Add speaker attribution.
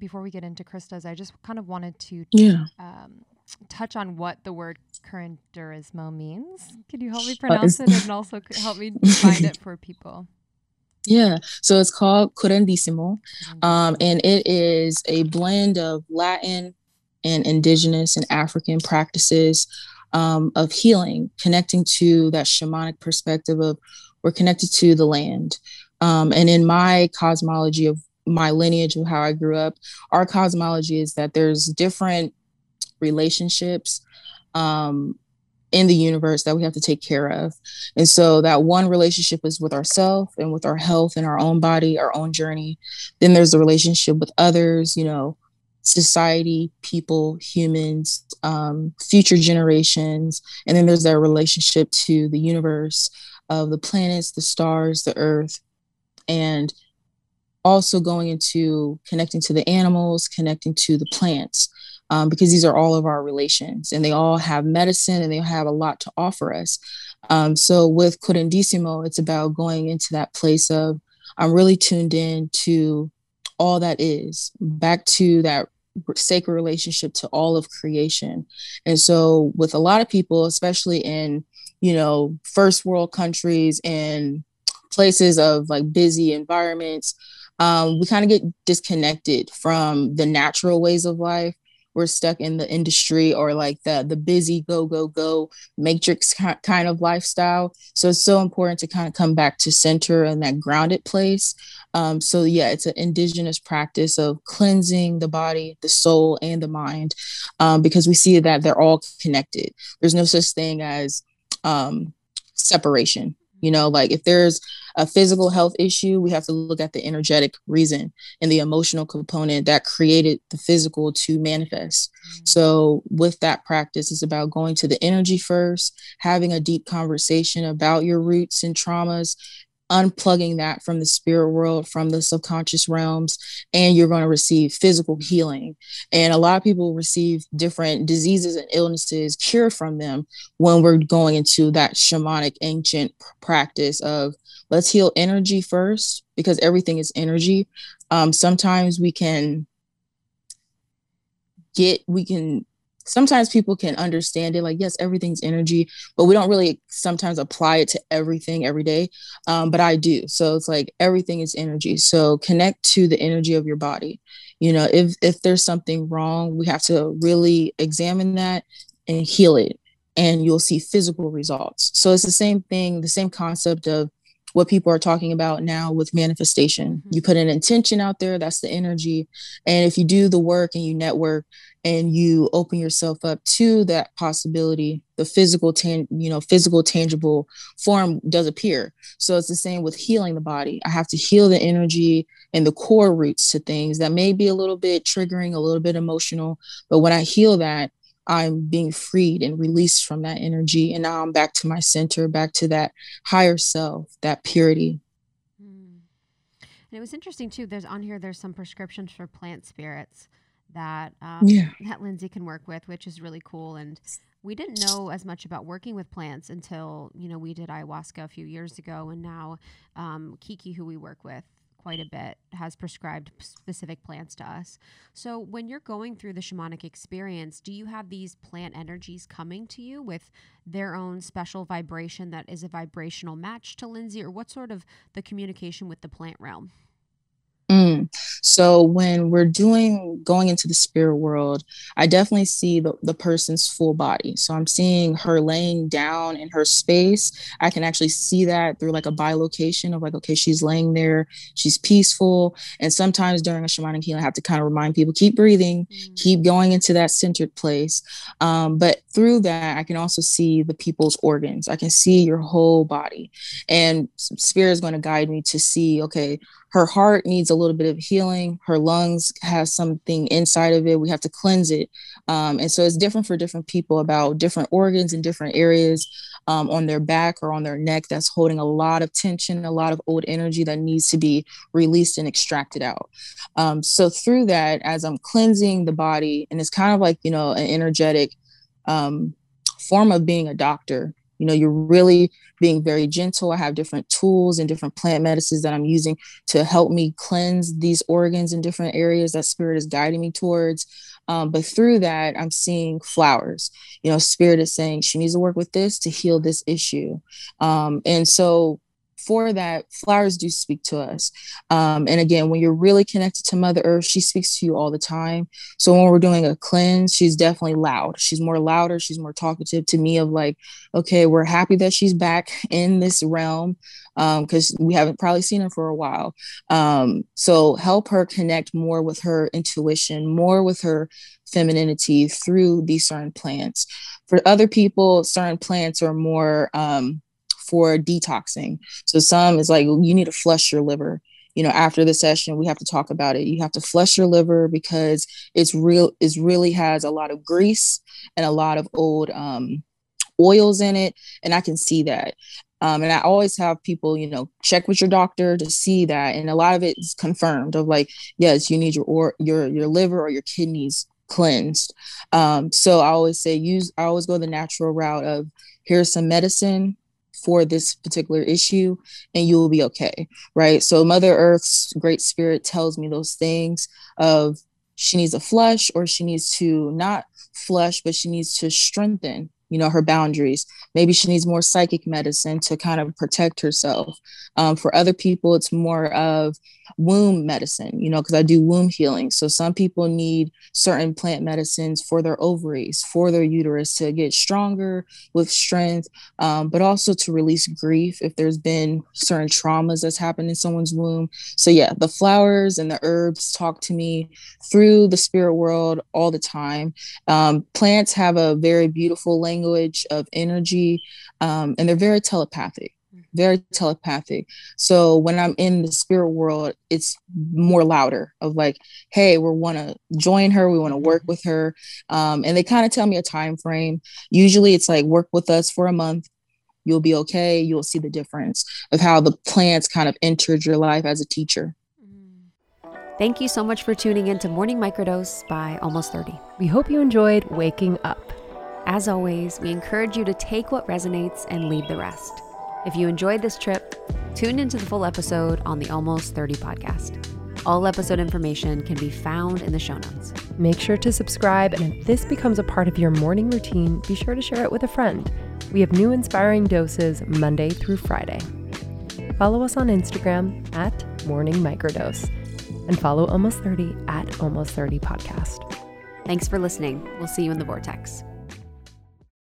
Speaker 1: before we get into Krista's, I just kind of wanted to
Speaker 2: Yeah.
Speaker 1: um, touch on what the word curanderismo means. Could you help me
Speaker 2: Uh,
Speaker 1: pronounce it and also help me define it for people?
Speaker 2: yeah. So it's called curanderismo. Um, and it is a blend of Latin and indigenous and African practices um, of healing, connecting to that shamanic perspective of we're connected to the land. Um, and in my cosmology of my lineage of how I grew up, our cosmology is that there's different relationships um, in the universe that we have to take care of. And so that one relationship is with ourselves and with our health and our own body, our own journey. Then there's the relationship with others, you know, society, people, humans, um, future generations. And then there's that relationship to the universe of the planets, the stars, the earth. And also going into connecting to the animals, connecting to the plants, um, because these are all of our relations and they all have medicine and they have a lot to offer us. Um, so with Curanderismo, it's about going into that place of I'm really tuned in to all that is, back to that sacred relationship to all of creation. And so with a lot of people, especially in, you know, first world countries and places of like busy environments, um, we kind of get disconnected from the natural ways of life. We're stuck in the industry or like the the busy go go go matrix kind of lifestyle. So it's so important to kind of come back to center and that grounded place. Um, so yeah, it's an indigenous practice of cleansing the body, the soul, and the mind, um, because we see that they're all connected. There's no such thing as um, separation. You know, like if there's a physical health issue, we have to look at the energetic reason and the emotional component that created the physical to manifest.
Speaker 1: Mm.
Speaker 2: So, with that practice, it's about going to the energy first, having a deep conversation about your roots and traumas, unplugging that from the spirit world, from the subconscious realms, and you're going to receive physical healing. And a lot of people receive different diseases and illnesses cured from them when we're going into that shamanic ancient practice of let's heal energy first because everything is energy. Um, sometimes we can get, we can, sometimes people can understand it like, yes, everything's energy, but we don't really sometimes apply it to everything every day. Um, but I do. So it's like everything is energy. So connect to the energy of your body. You know, if if there's something wrong, we have to really examine that and heal it and you'll see physical results. So it's the same thing, the same concept of what people are talking about now with manifestation. You put an intention out there, that's the energy. And if you do the work and you network and you open yourself up to that possibility, the physical tan- you know, physical tangible form does appear. So it's the same with healing the body. I have to heal the energy and the core roots to things that may be a little bit triggering, a little bit emotional, but when I heal that, I'm being freed and released from that energy. And now I'm back to my center, back to that higher self, that purity.
Speaker 3: Mm. And it was interesting too. There's on here. There's some prescriptions for plant spirits that um,
Speaker 2: Yeah.
Speaker 3: that Lindsey can work with, which is really cool. And we didn't know as much about working with plants until you know we did ayahuasca a few years ago, and now um, Kiki, who we work with quite a bit, has prescribed specific plants to us. So when you're going through the shamanic experience, do you have these plant energies coming to you with their own special vibration that is a vibrational match to Lindsey, or what sort of the communication with the plant realm?
Speaker 2: Mm. So when we're doing going into the spirit world, I definitely see the, the person's full body. So I'm seeing her laying down in her space. I can actually see that through like a bilocation of like, okay, she's laying there, she's peaceful. And sometimes during a shamanic healing, I have to kind of remind people, keep breathing,
Speaker 3: Mm.
Speaker 2: keep going into that centered place. Um, but through that, I can also see the people's organs. I can see your whole body. And spirit is going to guide me to see, okay, her heart needs a little bit of healing. Her lungs has something inside of it. We have to cleanse it. Um, and so it's different for different people about different organs in different areas um, on their back or on their neck that's holding a lot of tension, a lot of old energy that needs to be released and extracted out. Um, so through that, as I'm cleansing the body, and it's kind of like, you know, an energetic um, form of being a doctor You know, you're really being very gentle. I have different tools and different plant medicines that I'm using to help me cleanse these organs in different areas that spirit is guiding me towards. Um, but through that, I'm seeing flowers. You know, spirit is saying she needs to work with this to heal this issue. Um, and so for that, flowers do speak to us. Um, and again, when you're really connected to Mother Earth, she speaks to you all the time. So when we're doing a cleanse, she's definitely loud. She's more louder. She's more talkative to me of like, okay, we're happy that she's back in this realm because um, we haven't probably seen her for a while. Um, so help her connect more with her intuition, more with her femininity through these certain plants. For other people, certain plants are more um, for detoxing. So some is like you need to flush your liver. You know, after the session, we have to talk about it. You have to flush your liver because it's real. It really has a lot of grease and a lot of old um, oils in it, and I can see that. Um, and I always have people, you know, check with your doctor to see that, and a lot of it is confirmed of like, yes, you need your or your your liver or your kidneys cleansed. Um, so I always say use. I always go the natural route of here's some medicine for this particular issue and you will be okay right? So mother earth's great spirit tells me those things of she needs a flush or she needs to not flush but she needs to strengthen you know her boundaries. Maybe she needs more psychic medicine to kind of protect herself. Um, for other people it's more of womb medicine you know because i do womb healing. So some people need certain plant medicines for their ovaries for their uterus to get stronger with strength um, but also to release grief if there's been certain traumas that's happened in someone's womb. So yeah the flowers and the herbs talk to me through the spirit world all the time. Um, plants have a very beautiful language language of energy um, and they're very telepathic very telepathic. So when i'm in the spirit world it's more louder of like hey we want to join her we want to work with her. Um, and they kind of tell me a time frame. Usually it's like work with us for a month. You'll be okay. You'll see the difference of how the plants kind of entered your life as a teacher.
Speaker 3: Thank you so much for tuning in to Morning Microdose by Almost 30.
Speaker 1: We hope you enjoyed waking up.
Speaker 3: As always, we encourage you to take what resonates and leave the rest. If you enjoyed this trip, tune into the full episode on the Almost 30 podcast. All episode information can be found in the show notes.
Speaker 1: Make sure to subscribe, and if this becomes a part of your morning routine, be sure to share it with a friend. We have new inspiring doses Monday through Friday. Follow us on Instagram at Morning Microdose and follow Almost 30 at Almost 30 Podcast.
Speaker 3: Thanks for listening. We'll see you in the Vortex.